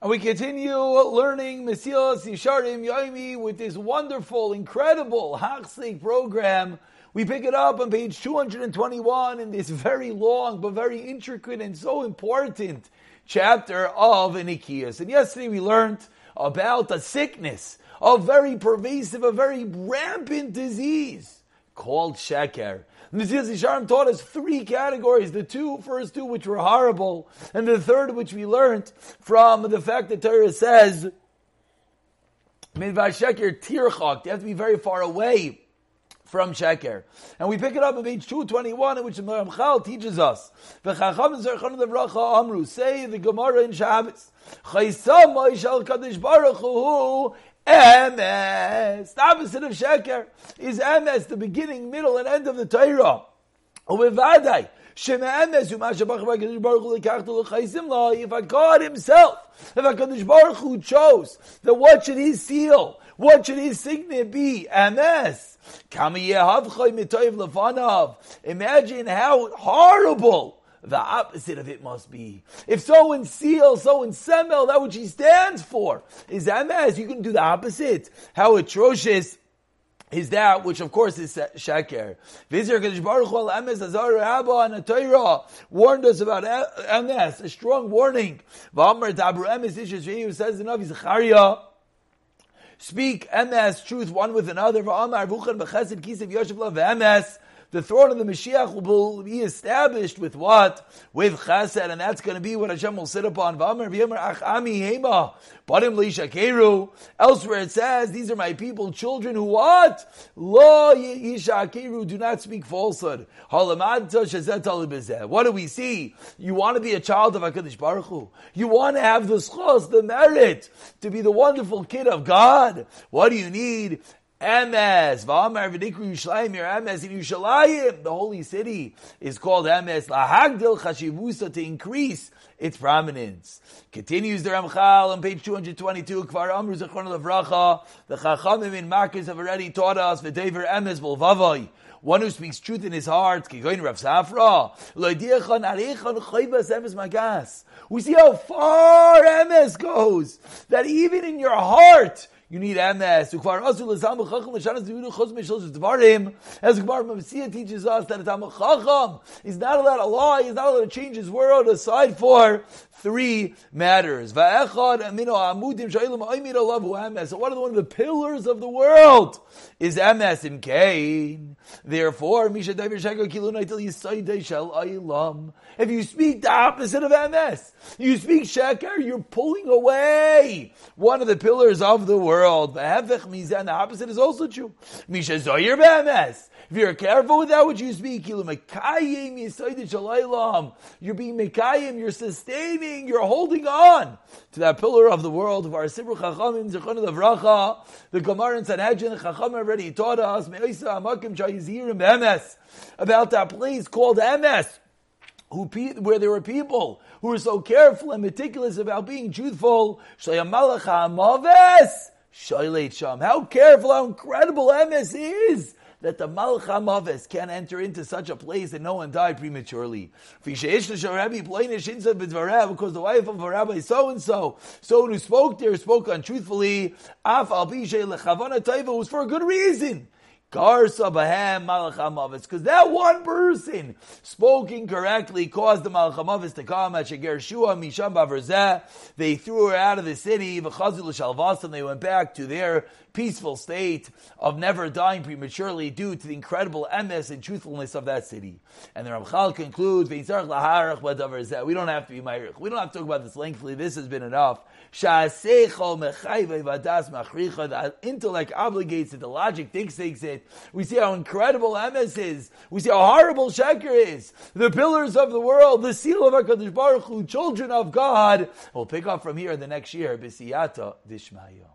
And we continue learning Mesilas Yesharim Yoimi with this wonderful, incredible Hachsik program. We pick it up on page 221 in this very long but very intricate and so important chapter of Inikias. And yesterday we learned about a sickness, a very pervasive, a very rampant disease called Sheker. Mesilas Yesharim taught us three categories, the two first two which were horrible, and the third which we learned from the fact that Torah says, Midvar Sheker Tirchak, you have to be very far away from Sheker. And we pick it up on page 221, in which the teaches us, say the Gemara in Shabbos, Baruch Hu Emes. The opposite of Sheker is Emes, the beginning, middle, and end of the Torah. Uvevadai. If a God Himself, if a Kadosh Baruch Hu chose, then what should His seal, what should His signet be? Emes. Imagine how horrible the opposite of it must be. If so in seal, so in semel, that which he stands for is emes. you can do the opposite. How atrocious is that which of course is sheker. Vizir Kadosh Baruch Hu emes azar Rabba Torah warned us about emes, a strong warning. V'amar dabru emes ishes who says Navi Zechariah. Speak emes truth one with another. V'amar vuchan b'chesed kisav yoshev lo v'emes the throne of the Mashiach will be established with what? With chesed, and that's going to be what Hashem will sit upon. Elsewhere it says, these are my people, children who what? Lo yishakeru, do not speak falsehood. What do we see? You want to be a child of HaKadosh Baruch Hu. You want to have the zechus, the merit, to be the wonderful kid of God. What do you need? Emes, V'amar v'nikru Yushalayim, your Emes in Yushalayim, the holy city, is called Emes, lahagdil chashivusa, to increase its prominence. Continues the Ramchal on page 222, Kvar Amru Zechron Levracha, the Chachamim in Makkos have already taught us, V'dever Emes Volvavai, one who speaks truth in his heart, Kigoin Rav Safra. We see how far Emes goes, that even in your heart, you need emes. As the Gemara teaches us that a Tam Chacham is not allowed to lie, he's not allowed to change his world aside for three matters. So one of the pillars of the world? Is emes in Cain. Therefore. If you speak the opposite of emes, you speak Sheker, you're pulling away one of the pillars of the world world. The opposite is also true. Misha Be'emes. If you're careful with that which you speak, you're being Mekayim, you're sustaining, you're holding on to that pillar of the world of our Sibru Chachamim, Zechon of Racha, the Gemara and Sanhedrin, Chacham already taught us, about that place called Emes, who, where there were people who were so careful and meticulous about being truthful. How careful, how incredible emes is that the Malach HaMaves can enter into such a place that no one died prematurely. Because the wife of a rabbi so and so, who spoke there spoke untruthfully, was for a good reason. Because that one person spoke incorrectly caused the Malach HaMaves to come Misham. They threw her out of the city, Shalvasam. They went back to their peaceful state of never dying prematurely due to the incredible emes and truthfulness of that city. And the Ramchal concludes, we don't have to be Ma'irich. We don't have to talk about this lengthily. This has been enough. The intellect obligates it, the logic dictates it. We see how incredible emes is. We see how horrible Sheker is. The pillars of the world, the seal of HaKadosh Baruch Hu, children of God. We'll pick up from here in the next year. Bisiyata Dishmayo.